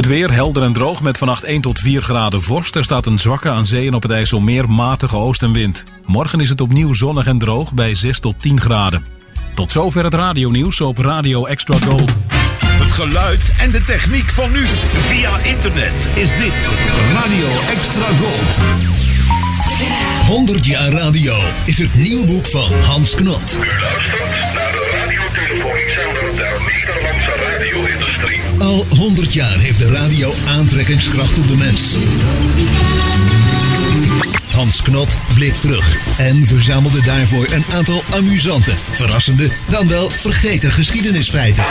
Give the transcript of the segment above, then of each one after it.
Het weer helder en droog met vannacht 1 tot 4 graden vorst. Er staat een zwakke aan zee en op het IJsselmeer matige oostenwind. Morgen is het opnieuw zonnig en droog bij 6 tot 10 graden. Tot zover het radionieuws op Radio Extra Gold. Het geluid en de techniek van nu. Via internet is dit Radio Extra Gold. 100 jaar radio is het nieuwe boek van Hans Knot. U luistert naar de radiotelefonie-zender der Nederlandse radio-industrie. Al 100 jaar heeft de radio aantrekkingskracht op de mens. Hans Knot blikt terug en verzamelde daarvoor een aantal amusante, verrassende, dan wel vergeten geschiedenisfeiten.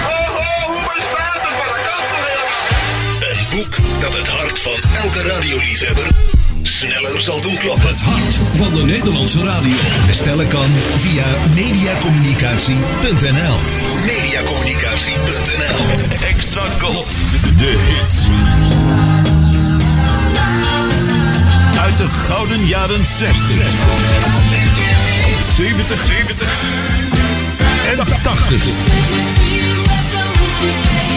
Een boek dat het hart van elke radioliefhebber sneller zal doen kloppen. Het hart van de Nederlandse radio. Bestellen kan via mediacommunicatie.nl. Mediacommunicatie.nl. Extra Gold. De hits. Uit de gouden jaren 60. 70, 70 en 80.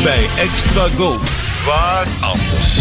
Bij Extra Gold. Waar anders?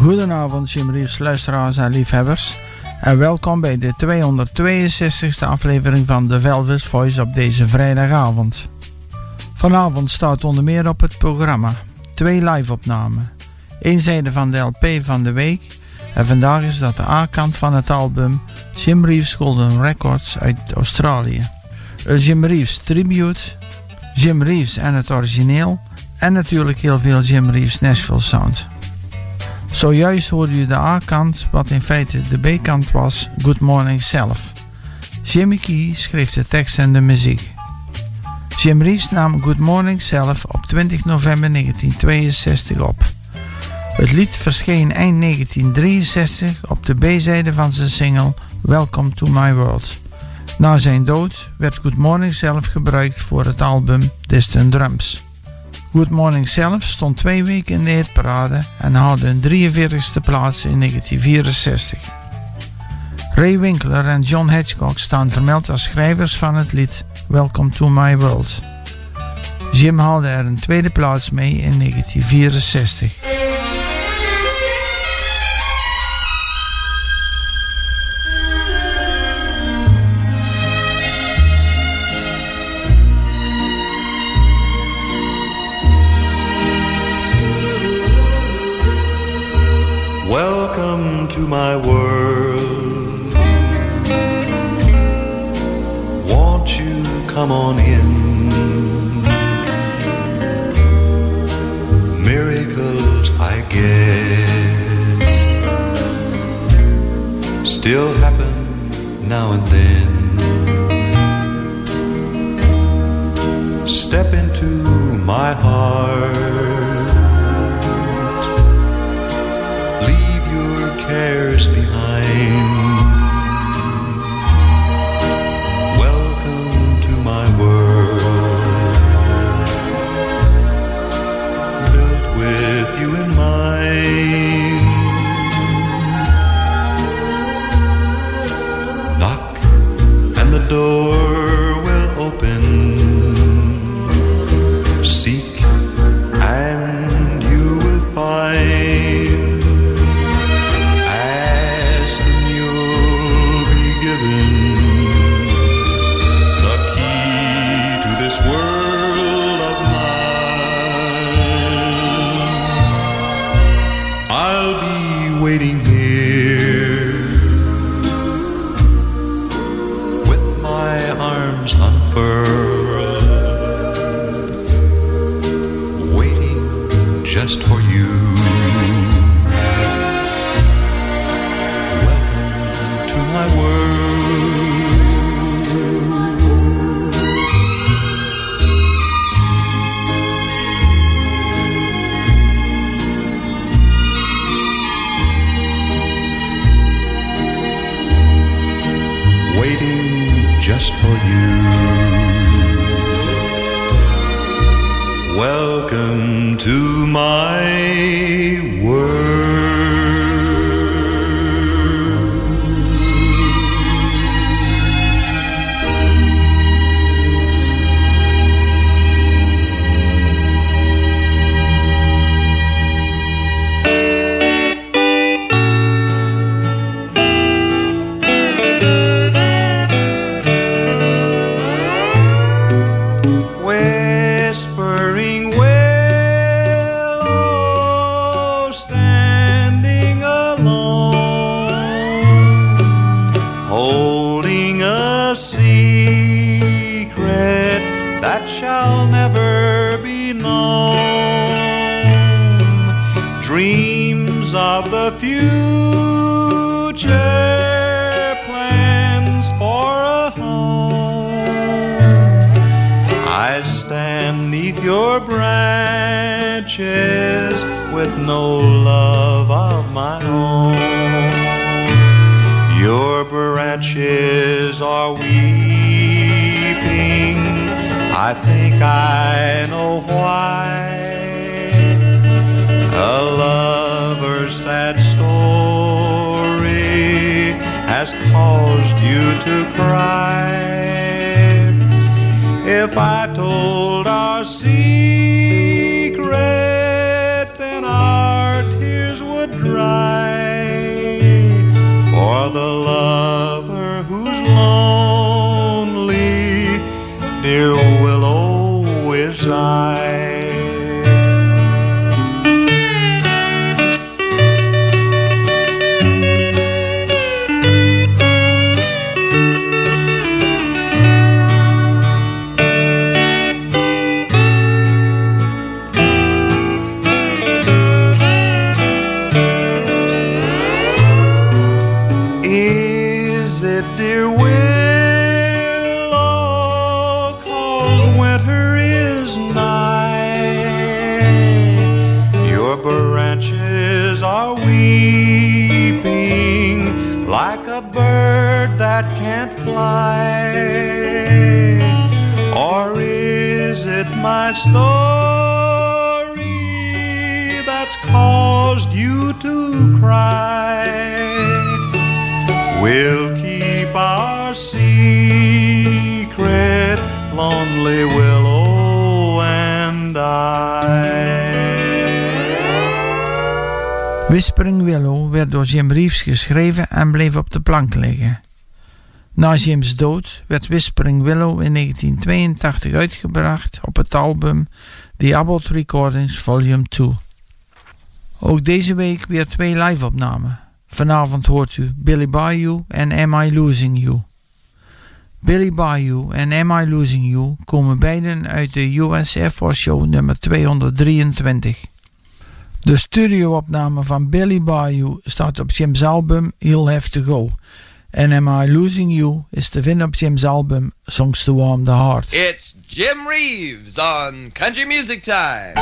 Goedenavond, Jim Reeves, luisteraars en liefhebbers. En welkom bij de 262e aflevering van The Velvet Voice op deze vrijdagavond. Vanavond staat onder meer op het programma twee live-opnamen. Eén zijde van de LP van de week en vandaag is dat de A-kant van het album Jim Reeves Golden Records uit Australië. Een Jim Reeves tribute, Jim Reeves en het origineel en natuurlijk heel veel Jim Reeves Nashville Sound. Zojuist hoorde u de A-kant, wat in feite de B-kant was, Good Morning zelf. Jimmy Key schreef de tekst en de muziek. Jim Reeves nam Good Morning zelf op 20 november 1962 op. Het lied verscheen eind 1963 op de B-zijde van zijn single Welcome to My World. Na zijn dood werd Good Morning zelf gebruikt voor het album Distant Drums. Good Morning zelf stond twee weken in de hitparade en haalde een 43ste plaats in 1964. Ray Winkler en John Hitchcock staan vermeld als schrijvers van het lied Welcome to My World. Jim haalde er een tweede plaats mee in 1964. My world. Won't you come on in? Miracles, I guess, still happen now and then. Step into my heart. Cares behind. Welcome to my world. Built with you in mind. Knock and the door door Jim Reeves geschreven en bleef op de plank liggen. Na Jim's dood werd Whispering Willow in 1982 uitgebracht op het album The Abbott Recordings Volume 2. Ook deze week weer twee live-opnamen. Vanavond hoort u Billy Bayou en Am I Losing You. Billy Bayou en Am I Losing You komen beiden uit de US Air Force Show nummer 223. De studioopname van Billy Bayou staat op Jim's album He'll Have To Go. En Am I Losing You is te vinden op Jim's album Songs to Warm the Heart. It's Jim Reeves on Country Music Time.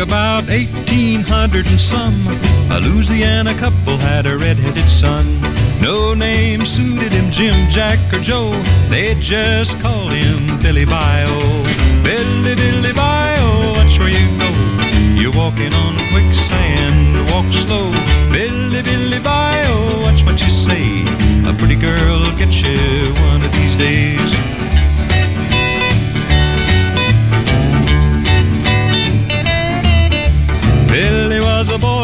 About 1800 and some, a Louisiana couple had a red-headed son. No name suited him, Jim, Jack, or Joe. They just called him Billy Bayou. Billy, Billy Bayou, watch where you go. You're walking on quicksand, walk slow. Billy, Billy Bayou, watch what you say. A pretty girl will get you one of these days.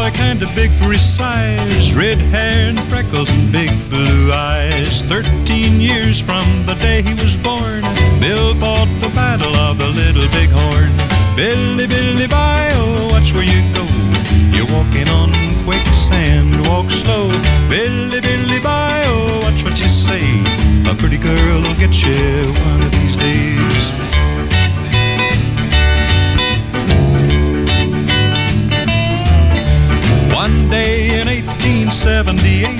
A kind of big for his size, red hair and freckles and big blue eyes. Thirteen years from the day he was born, Bill fought the battle of the Little Big Horn. Billy, Billy, Bio, oh, watch where you go. You're walking on quicksand, walk slow. Billy, Billy, Bio, oh, watch what you say. A pretty girl will get you one of these days. One day in 1878,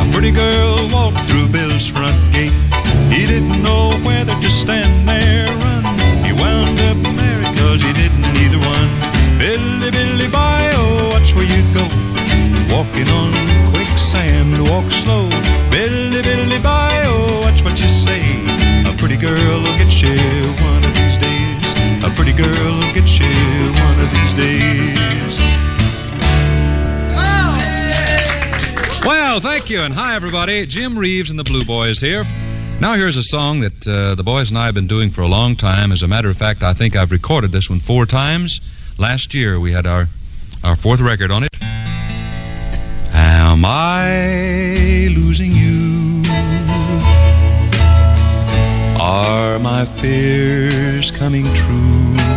A pretty girl walked through Bill's front gate. He didn't know whether to stand there or run. He wound up married cause he didn't either one. Billy, Billy, bye, oh, watch where you go. Walking on quicksand, walk slow. Billy, Billy, bye, oh, watch what you say. A pretty girl will get you one of these days. A pretty girl will get you one of these days. Well, thank you, and hi, everybody. Jim Reeves and the Blue Boys here. Now, here's a song that uh, the boys and I have been doing for a long time. As a matter of fact, I think I've recorded this one four times. Last year, we had our, our fourth record on it. Am I losing you? Are my fears coming true?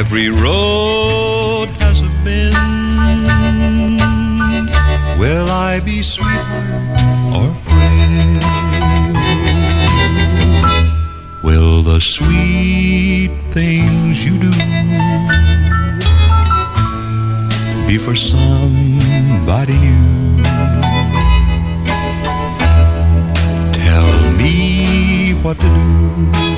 Every road has a bend. Will I be sweet or friend? Will the sweet things you do be for somebody new? Tell me what to do.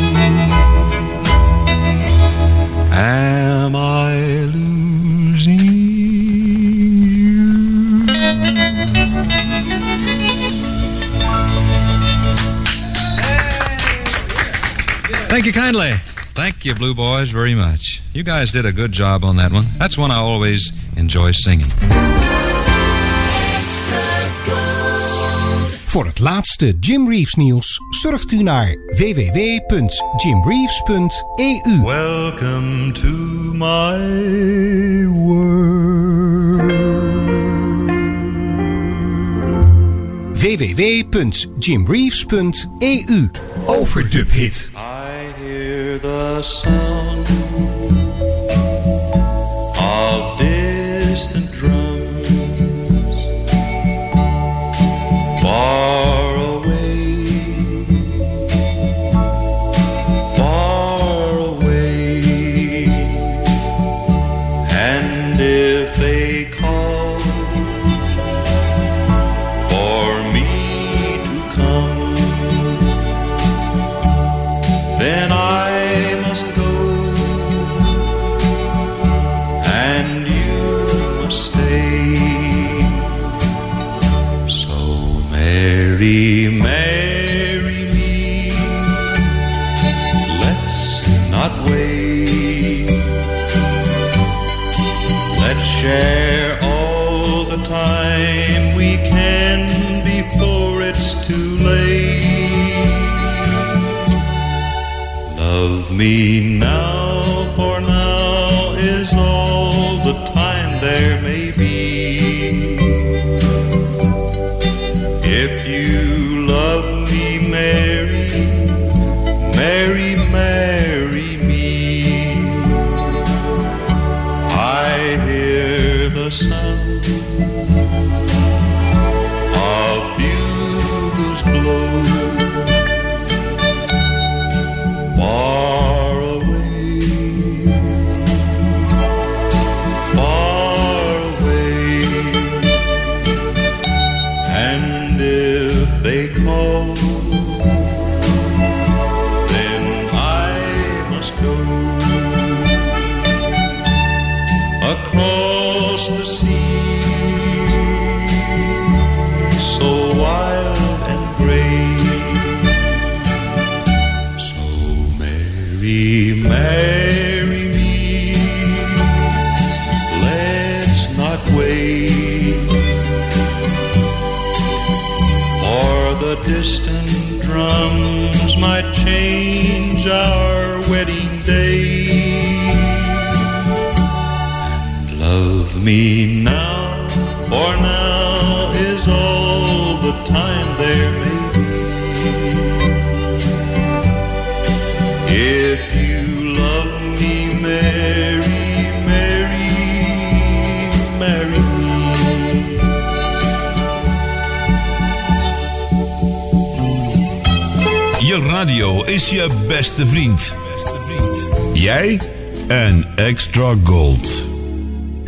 You kindly. Thank you, Blue Boys, very much. You guys did a good job on that one. That's one I always enjoy singing. Voor het laatste Jim Reeves nieuws surft u naar www.jimreeves.eu. Welcome to my world. www.jimreeves.eu. Overdub hit. The sound me now, for now is all the time there may be. If you love me, Mary, Mary, marry me. Je radio is je beste vriend. Jij en Extra Gold.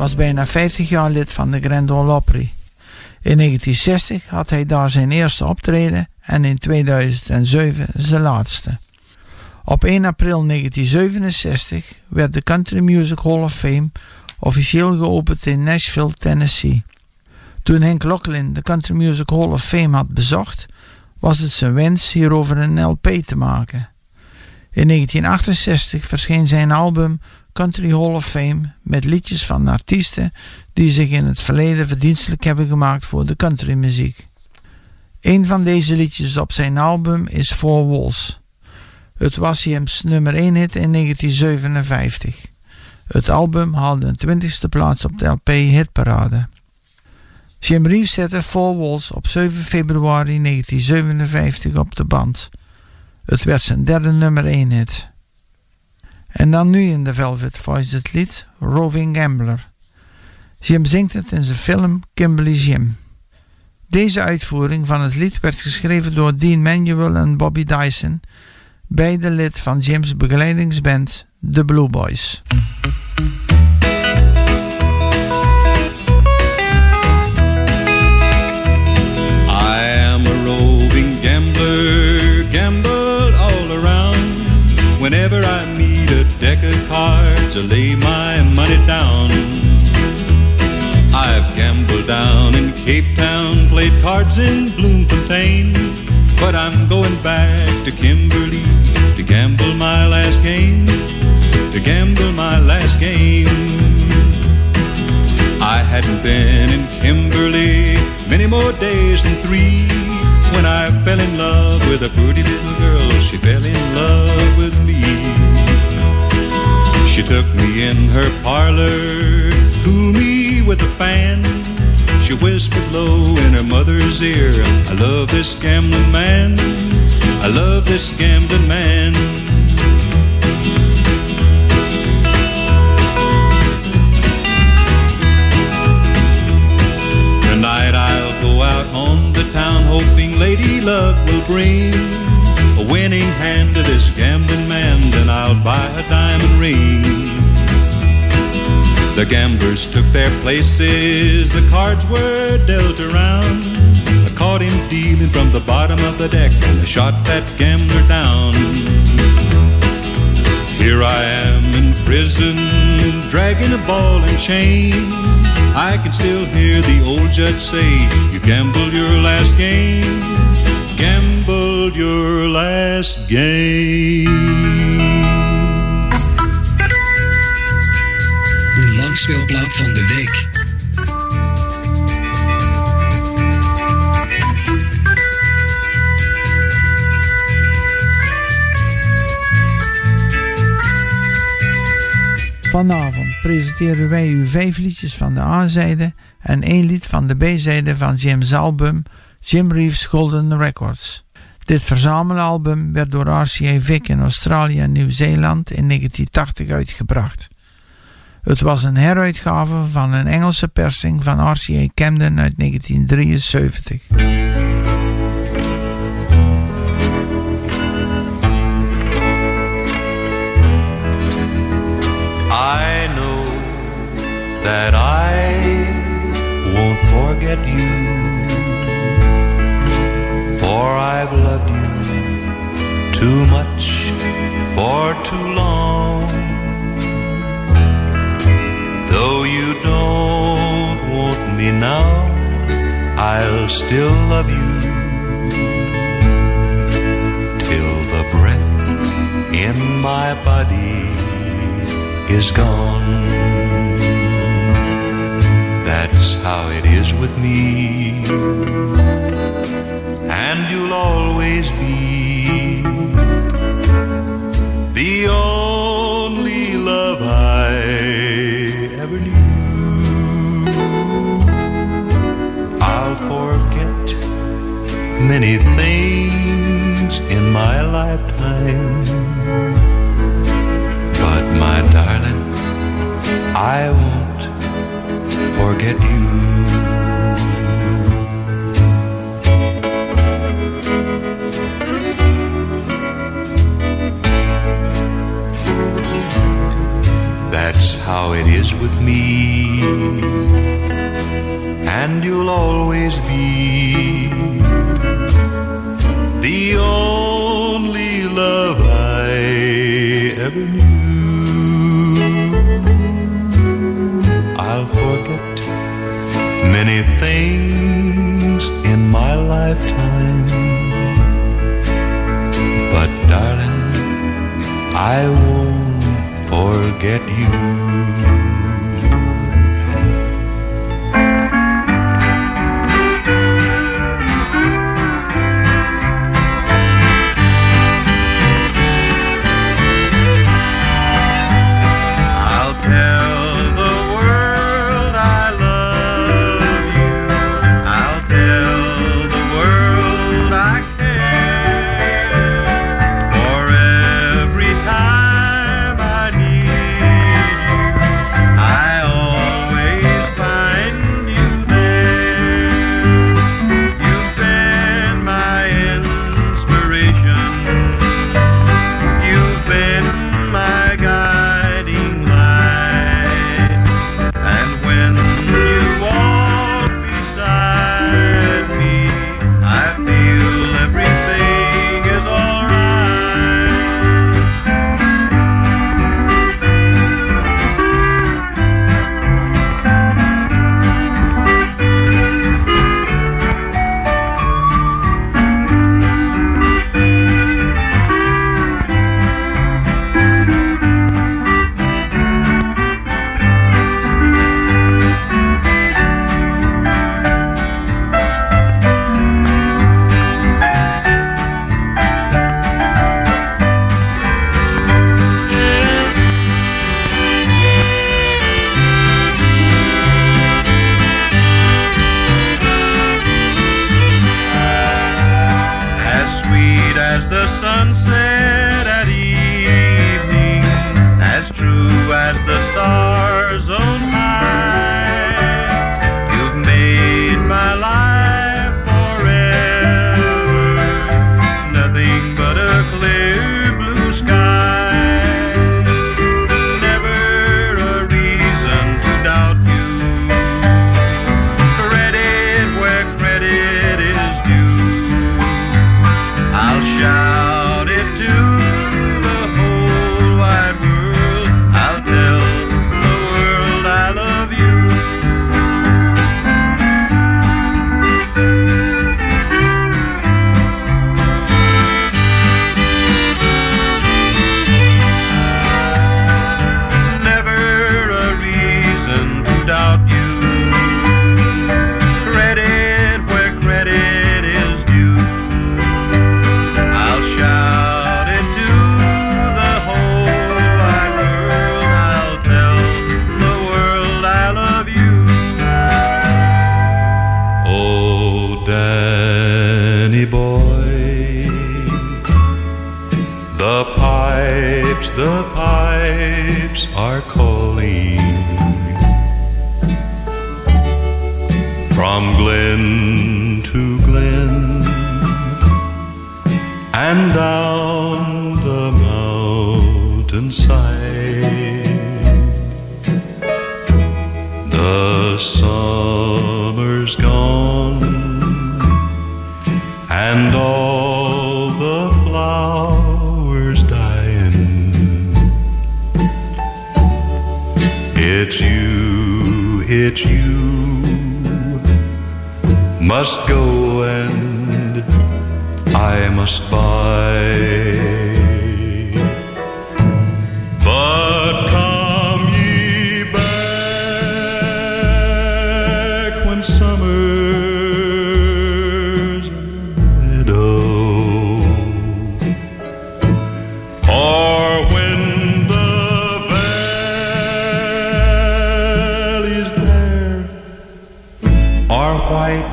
Was bijna 50 jaar lid van de Grand Ole Opry. In 1960 had hij daar zijn eerste optreden en in 2007 zijn laatste. Op 1 april 1967 werd de Country Music Hall of Fame officieel geopend in Nashville, Tennessee. Toen Henk Locklin de Country Music Hall of Fame had bezocht, was het zijn wens hierover een LP te maken. In 1968 verscheen zijn album Country Hall of Fame met liedjes van artiesten die zich in het verleden verdienstelijk hebben gemaakt voor de countrymuziek. Een van deze liedjes op zijn album is Four Walls. Het was Jim's nummer 1 hit in 1957. Het album haalde een 20ste plaats op de LP Hitparade. Jim Reeves zette Four Walls op 7 februari 1957 op de band. Het werd zijn derde nummer 1 hit. En dan nu in de Velvet Voice het lied Roving Gambler. Jim zingt het in zijn film Kimberly Jim. Deze uitvoering van het lied werd geschreven door Dean Manuel en Bobby Dyson, beide lid van Jim's begeleidingsband The Blue Boys. I am a roving gambler, gambled all around. Whenever I I lay my money down. I've gambled down in Cape Town, played cards in Bloemfontein, but I'm going back to Kimberly to gamble my last game, to gamble my last game. I hadn't been in Kimberly many more days than three. When I fell in love with a pretty little girl, she fell in love with me. She took me in her parlor, cooled me with a fan. She whispered low in her mother's ear, I love this gambling man. I love this gambling man. Places, the cards were dealt around. I caught him dealing from the bottom of the deck and I shot that gambler down. Here I am in prison, dragging a ball and chain. I can still hear the old judge say, You gambled your last game, gambled your last game. De langspeelplaat van de week. Vanavond presenteren wij u vijf liedjes van de A-zijde en één lied van de B-zijde van Jim's album Jim Reeves Golden Records. Dit verzamelalbum werd door RCA Vic in Australië en Nieuw-Zeeland in 1980 uitgebracht. Het was een heruitgave van een Engelse persing van RCA Camden uit 1973. I know that I won't forget you, for I've loved you too much for too long. Still love you till the breath in my body is gone. That's how it is with me. And you'll always be the only love I ever knew. Forget many things in my lifetime. But my darling, I won't forget you. That's how it is with me. And you'll always be the only love I ever knew. I'll forget many things in my lifetime. But darling, I won't forget you.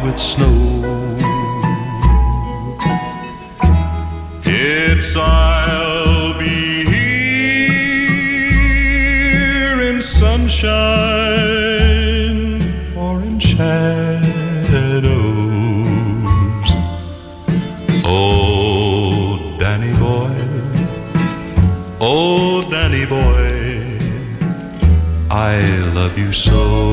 With snow. It's I'll be here in sunshine or in shadows. Oh, Danny boy, oh, Danny boy, I love you so.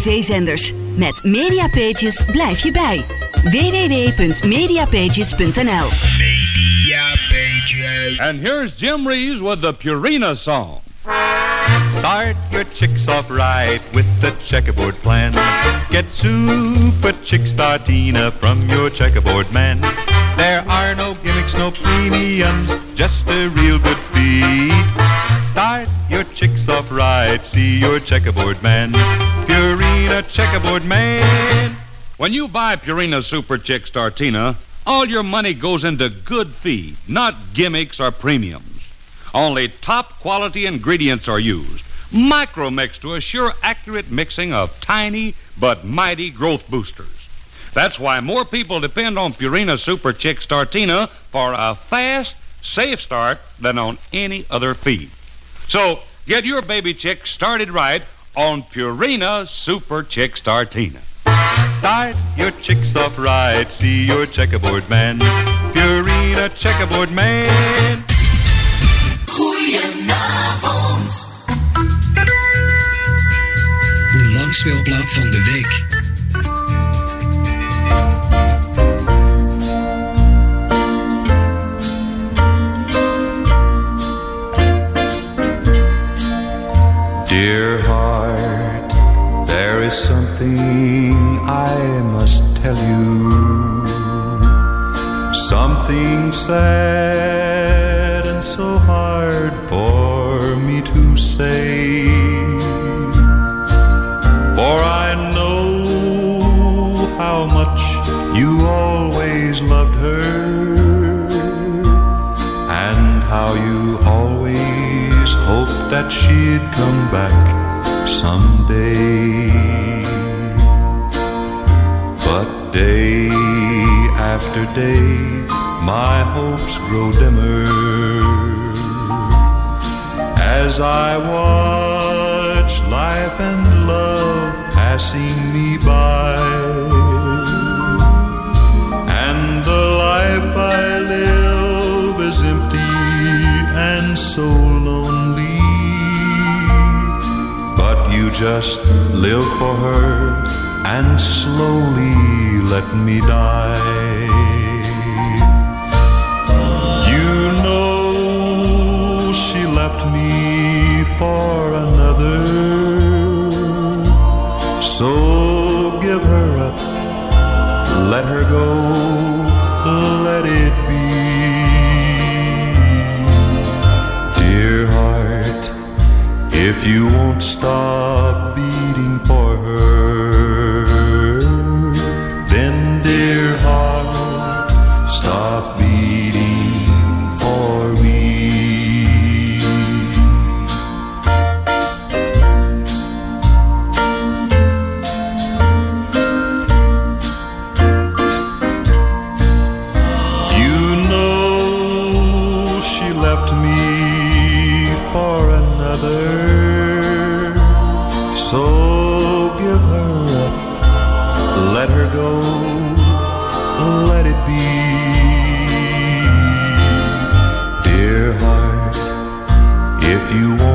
Zeezenders. Met Mediapages blijf je bij. www.mediapages.nl And here's Jim Reeves with the Purina song. Start your chicks off right with the checkerboard plan. Get super chick startena from your checkerboard man. There are no gimmicks, no premiums, just a real good feed. Start your chicks off right, see your checkerboard man. Purina checkerboard man. When you buy Purina Super Chick Startena, all your money goes into good feed, not gimmicks or premiums. Only top quality ingredients are used. Micromix to assure accurate mixing of tiny but mighty growth boosters. That's why more people depend on Purina Super Chick Startena for a fast, safe start than on any other feed. So get your baby chick started right on Purina Super Chick Startena. Start your chicks off right, see your checkerboard man. Purina checkerboard man. Goedenavond. De langspeelplaat van de week. Dear heart, there is something I must tell you. Something sad and so hard for me to say. For I know how much you always loved her and how you always hoped that she'd come back someday. But day after day, my hopes grow dimmer as I watch life and love passing me by. And the life I live is empty and so lonely. just live for her and slowly let me die. You know she left me for another, so give her up, let her go, let it be. Dear heart, if you won't stop you want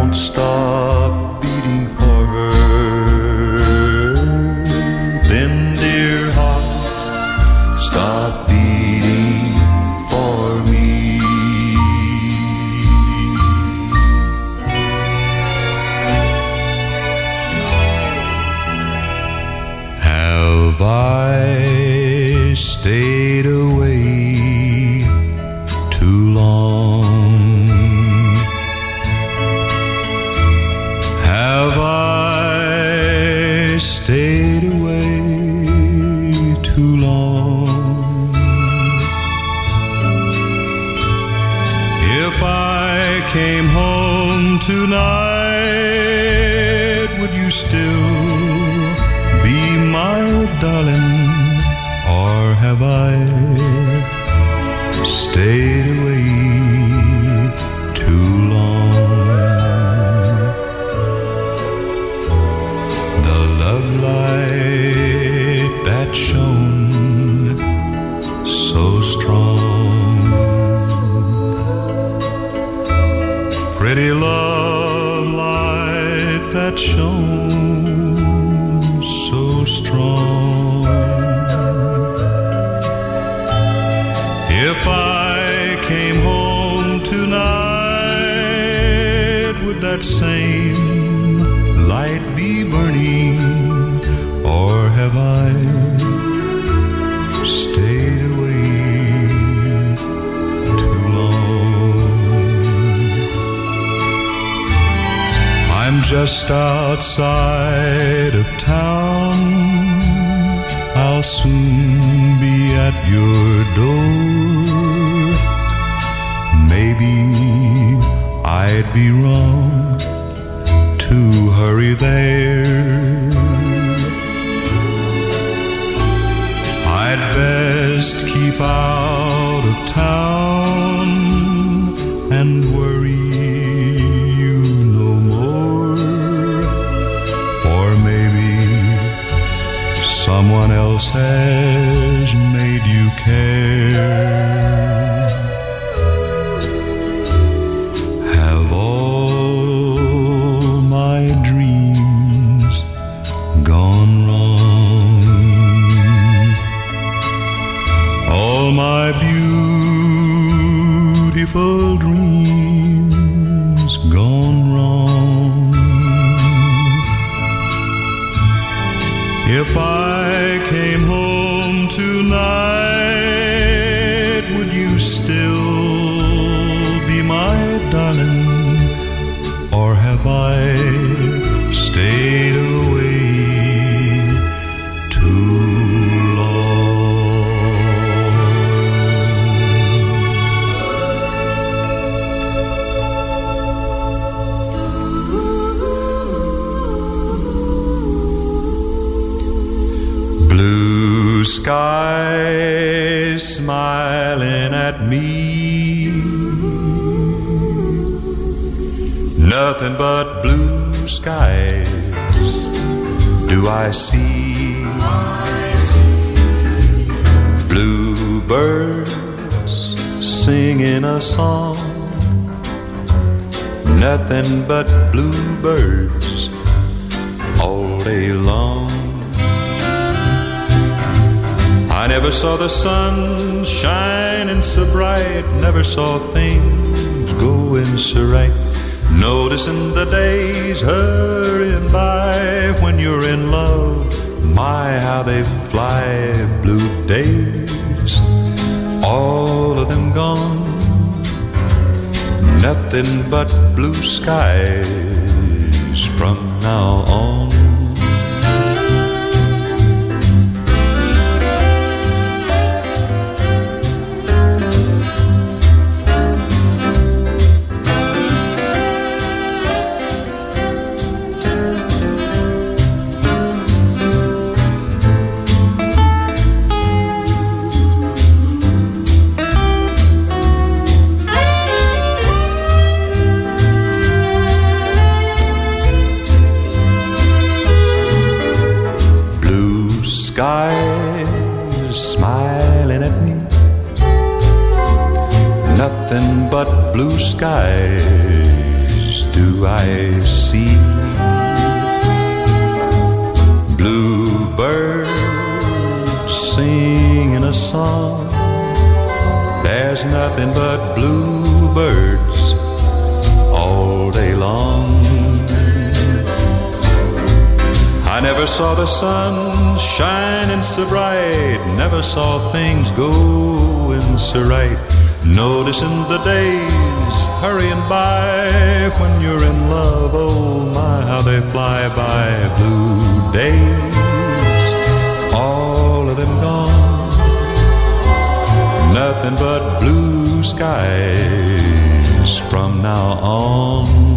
just outside of town. I'll soon be at your door. Maybe I'd be wrong to hurry there. I'd best keep out of town and worry has made you care. nothing but blue skies do I see. Blue birds singing a song. Nothing but blue birds all day long. I never saw the sun shining so bright, never saw things going so right. Noticing the days hurrying by when you're in love. My, how they fly, blue days, all of them gone. Nothing but blue skies from now on. Skies do I see. Bluebirds singing a song. There's nothing but bluebirds all day long. I never saw the sun shining so bright, never saw things going so right. Noticing the days hurrying by when you're in love, oh my, how they fly by. Blue days, all of them gone. Nothing but blue skies from now on.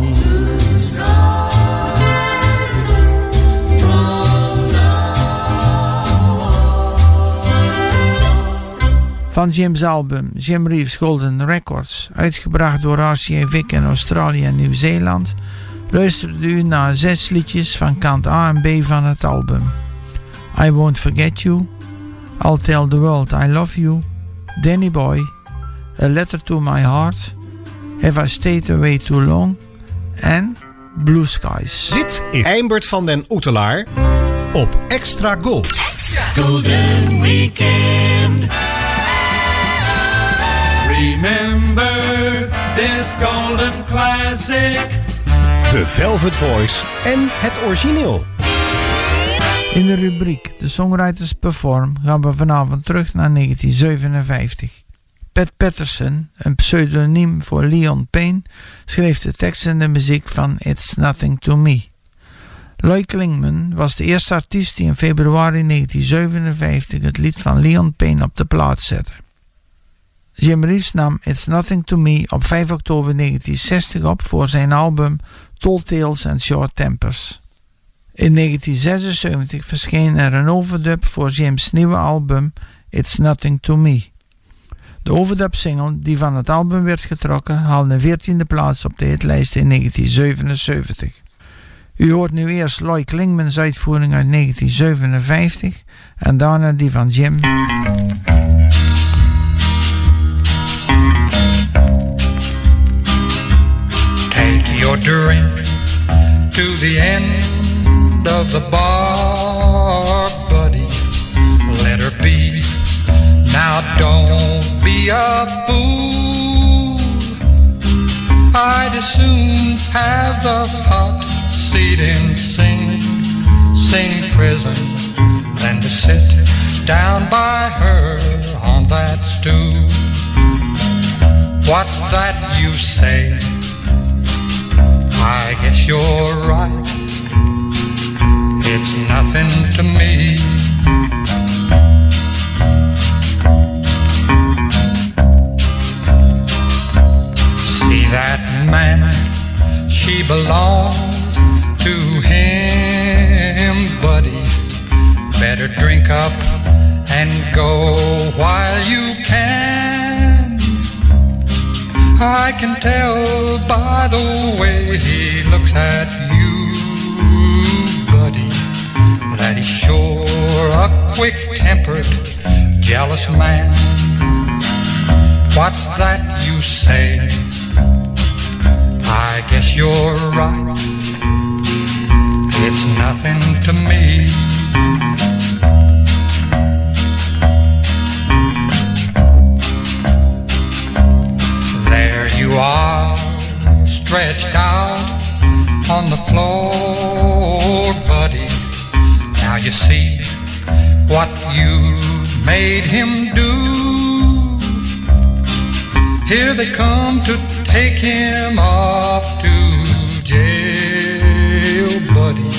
Van Jim's album Jim Reeves Golden Records, uitgebracht door RCA Vic in Australië en Nieuw-Zeeland, luisterde u naar zes liedjes van kant A en B van het album. I Won't Forget You, I'll Tell the World I Love You, Danny Boy, A Letter to My Heart, Have I Stayed Away Too Long en Blue Skies. Dit is Eimbert van den Oetelaar op Extra Gold. Golden Weekend. Remember this golden classic. De Velvet Voice en het origineel. In de rubriek The Songwriters Perform gaan we vanavond terug naar 1957. Pat Patterson, een pseudoniem voor Leon Payne, schreef de tekst en de muziek van It's Nothing to Me. Loy Klingman was de eerste artiest die in februari 1957 het lied van Leon Payne op de plaat zette. Jim Reeves nam It's Nothing to Me op 5 oktober 1960 op voor zijn album Tall Tales and Short Tempers. In 1976 verscheen er een overdub voor Jim's nieuwe album It's Nothing to Me. De overdub-single die van het album werd getrokken haalde de 14e plaats op de hitlijst in 1977. U hoort nu eerst Loy Klingman's uitvoering uit 1957 en daarna die van Jim. Drink to the end of the bar, buddy. Let her be. Now don't be a fool. I'd as soon have the hot seat in Sing, Sing prison than to sit down by her on that stool. What's that you say? I guess you're right. It's nothing to me. See that man, she belongs to him, buddy. Better drink up and go while you can. I can tell by the way he looks at you, buddy, that he's sure a quick tempered, jealous man. What's that you say? I guess you're right. It's nothing to me. You are, stretched out on the floor, buddy. Now you see what you made him do. Here they come to take him off to jail, buddy.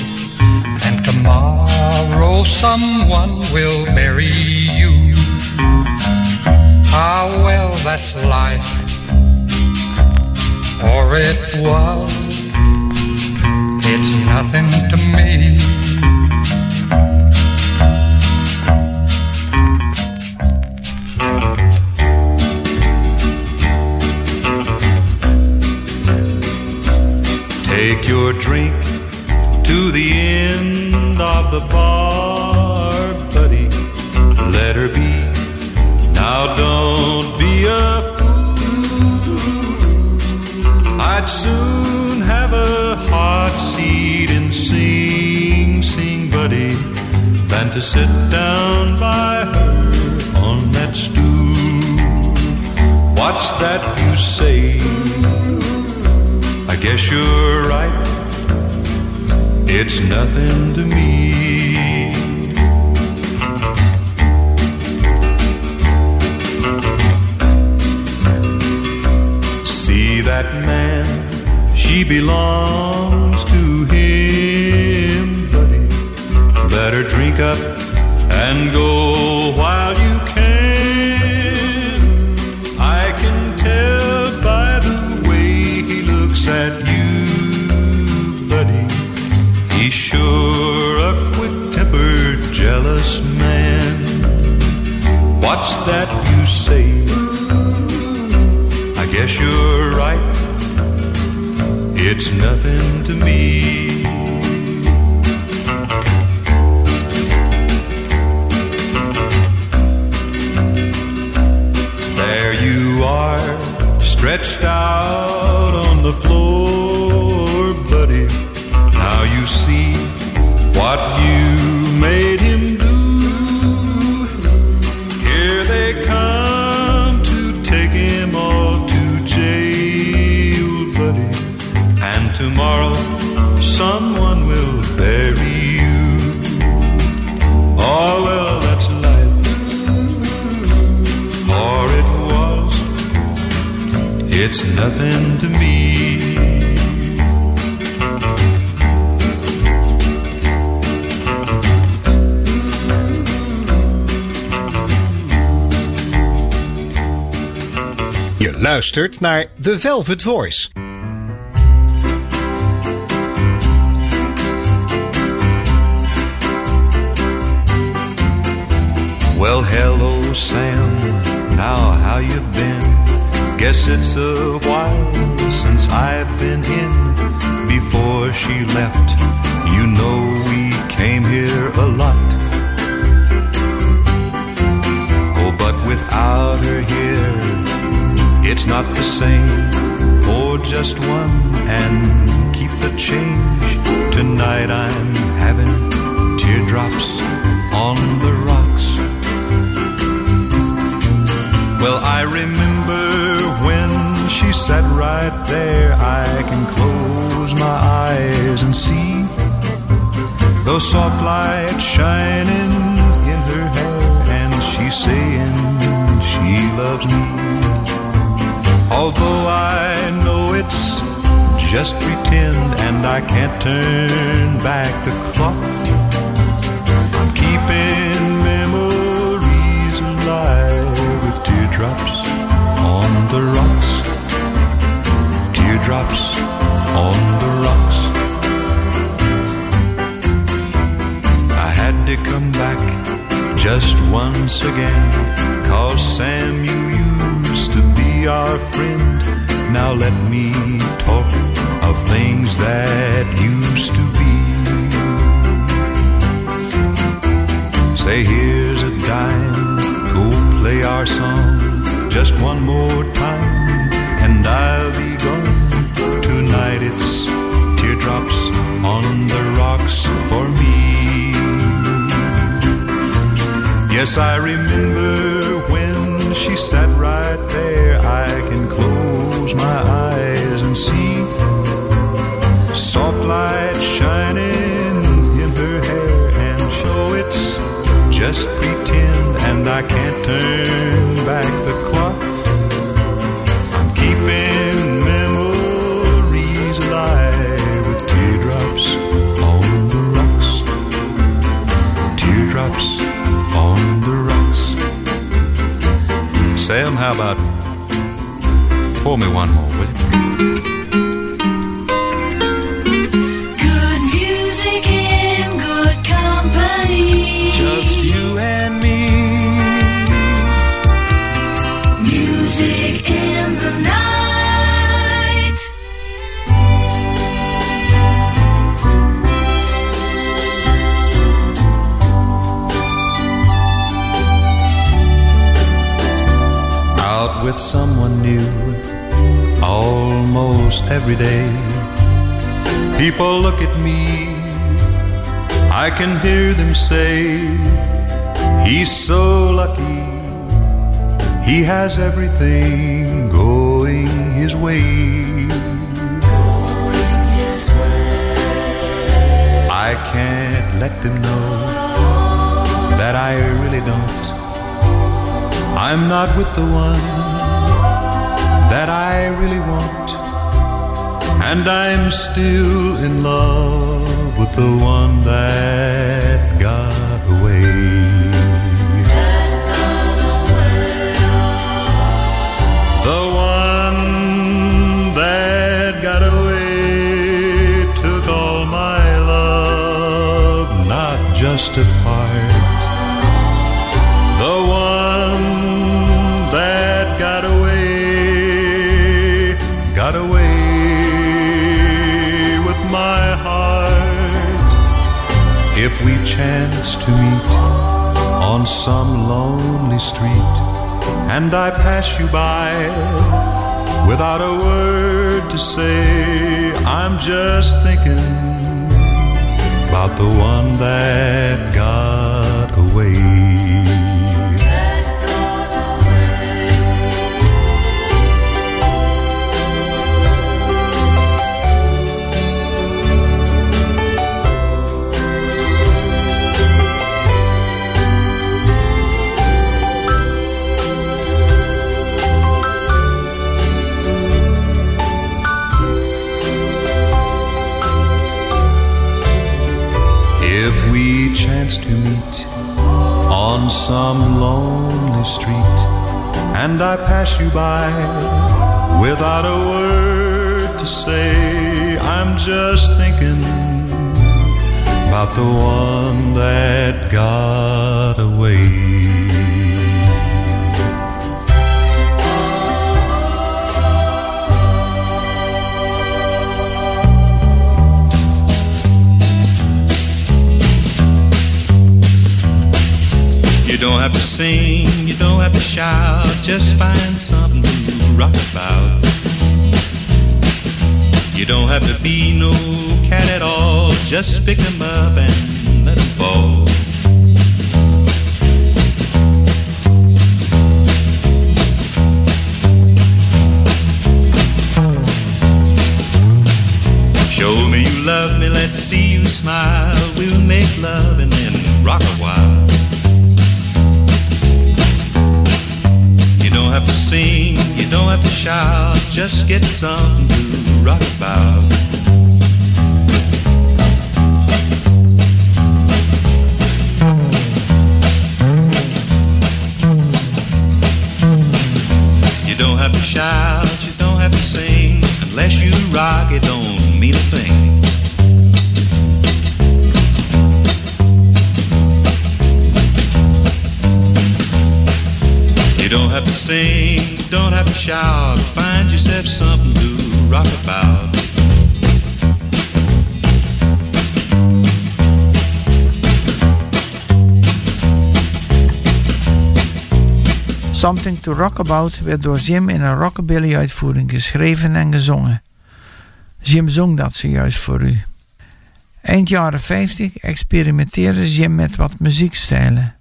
And tomorrow someone will bury you. How well that's life, or it was. It's nothing to me. Take your drink to the end of the bar, buddy. Let her be. I'd soon have a hot seat in Sing Sing, buddy, than to sit down by her on that stool. What's that you say? I guess you're right. It's nothing to me. That man, she belongs to him, buddy. Better drink up and go while you can. I can tell by the way he looks at you, buddy. He's sure a quick tempered, jealous man. What's that you say? Guess you're right. It's nothing to me. There you are, stretched out on the floor, buddy. Now you see what you It's nothing me. Je luistert naar The Velvet Voice. Guess it's a while since I've been in. Before she left, you know we came here a lot. Oh, but without her here, it's not the same. Pour just one and keep the change. Tonight I'm having teardrops on the rocks. Well, I remember she sat right there. I can close my eyes and see those soft lights shining in her hair, and she's saying she loves me. Although I know it's just pretend, and I can't turn back the clock. I'm keeping memories alive Teardrops on the rocks. I had to come back just once again. Cause Sam, you used to be our friend. Now let me talk of things that used to be. Say here our song just one more time, and I'll be it's teardrops on the rocks for me. Yes, I remember when she sat right there. I can close my eyes and see soft light shining in her hair, and show it's just pretend, and I can't turn back the clock. Sam, how about pour me one more, will you? With someone new almost every day. People look at me, I can hear them say, He's so lucky, he has everything going his way. I can't let them know that I really don't. I'm not with the one that I really want. And I'm still in love with the one that got away. The one that got away took all my love, not just a part. Chance to meet on some lonely street, and I pass you by without a word to say, I'm just thinking about the one that got away. Some lonely street and I pass you by without a word to say, I'm just thinking about the one that got away. Don't have to sing, you don't have to shout, just find something to rock about. You don't have to be no cat at all, just pick them up and let them fall. Show me you love me, let's see you smile. We'll make love and then rock a while. Sing, you don't have to shout, just get something to rock about. Find yourself something to rock about. Something to Rock About werd door Jim in een rockabilly uitvoering geschreven en gezongen. Jim zong dat zojuist voor u. Eind jaren 50 experimenteerde Jim met wat muziekstijlen.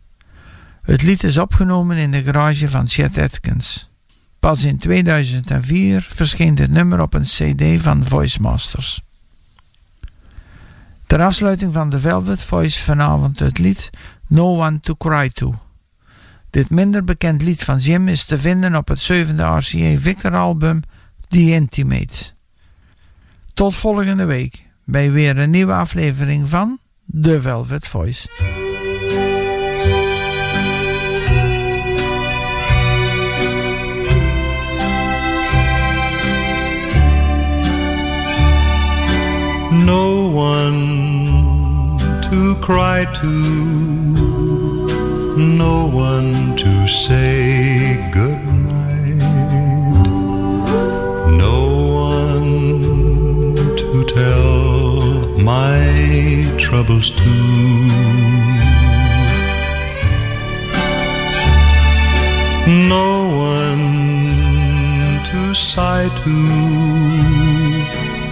Het lied is opgenomen in de garage van Chet Atkins. Pas in 2004 verscheen dit nummer op een cd van Voice Masters. Ter afsluiting van de Velvet Voice vanavond het lied No One to Cry To. Dit minder bekend lied van Jim is te vinden op het zevende RCA Victor album The Intimate. Tot volgende week bij weer een nieuwe aflevering van The Velvet Voice. One to cry to, no one to say goodnight, no one to tell my troubles to. No one to sigh to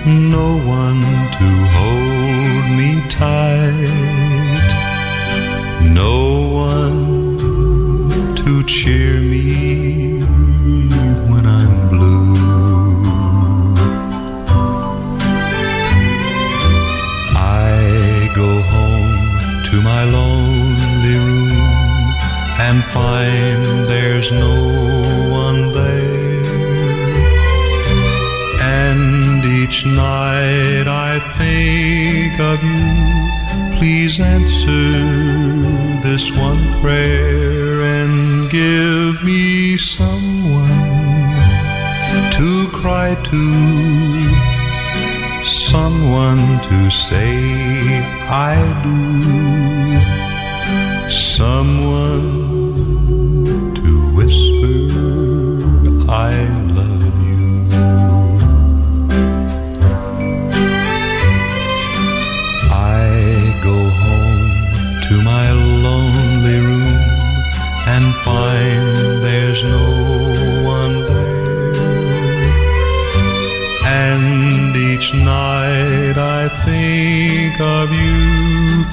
no one to hold me tight, no one to cheer me when I'm blue. I go home to my lonely room and find there's no night I think of you. Please answer this one prayer and give me someone to cry to, someone to say I do, someone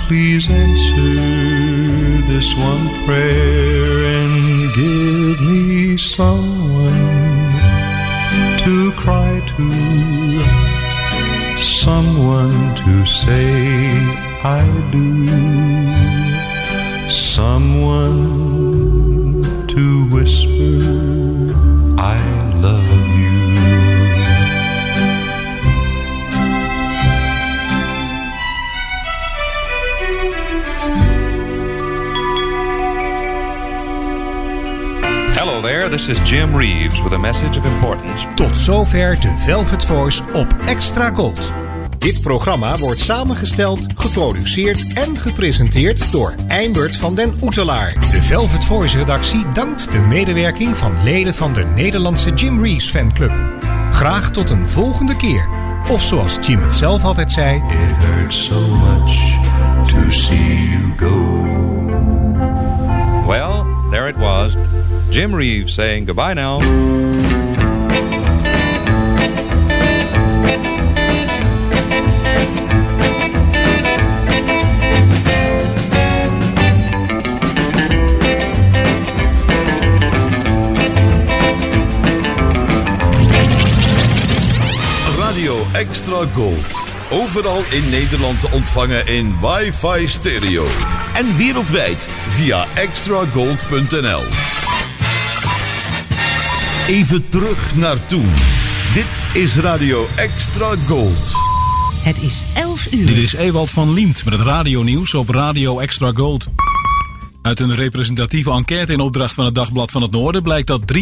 Please answer this one prayer and give me someone to cry to someone to say I do, this is Jim Reeves with a message of importance. Tot zover de Velvet Voice op Extra Gold. Dit programma wordt samengesteld, geproduceerd en gepresenteerd door Eimert van den Oetelaar. De Velvet Voice redactie dankt de medewerking van leden van de Nederlandse Jim Reeves fanclub. Graag tot een volgende keer. Of zoals Jim het zelf altijd zei... It hurts so much to see you go. Well, there it was. Jim Reeves saying goodbye now. Radio Extra Gold. Overal in Nederland te ontvangen in wifi stereo. En wereldwijd via extragold.nl. Even terug naar toen. Dit is Radio Extra Gold. Het is 11 uur. Dit is Ewald van Liemt met het radionieuws op Radio Extra Gold. Uit een representatieve enquête in opdracht van het Dagblad van het Noorden blijkt dat 83%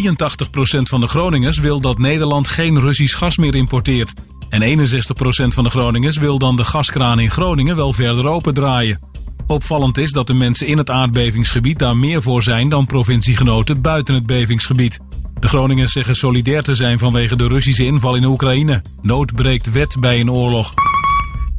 van de Groningers wil dat Nederland geen Russisch gas meer importeert. En 61% van de Groningers wil dan de gaskraan in Groningen wel verder opendraaien. Opvallend is dat de mensen in het aardbevingsgebied daar meer voor zijn dan provinciegenoten buiten het bevingsgebied. De Groningers zeggen solidair te zijn vanwege de Russische inval in Oekraïne. Nood breekt wet bij een oorlog.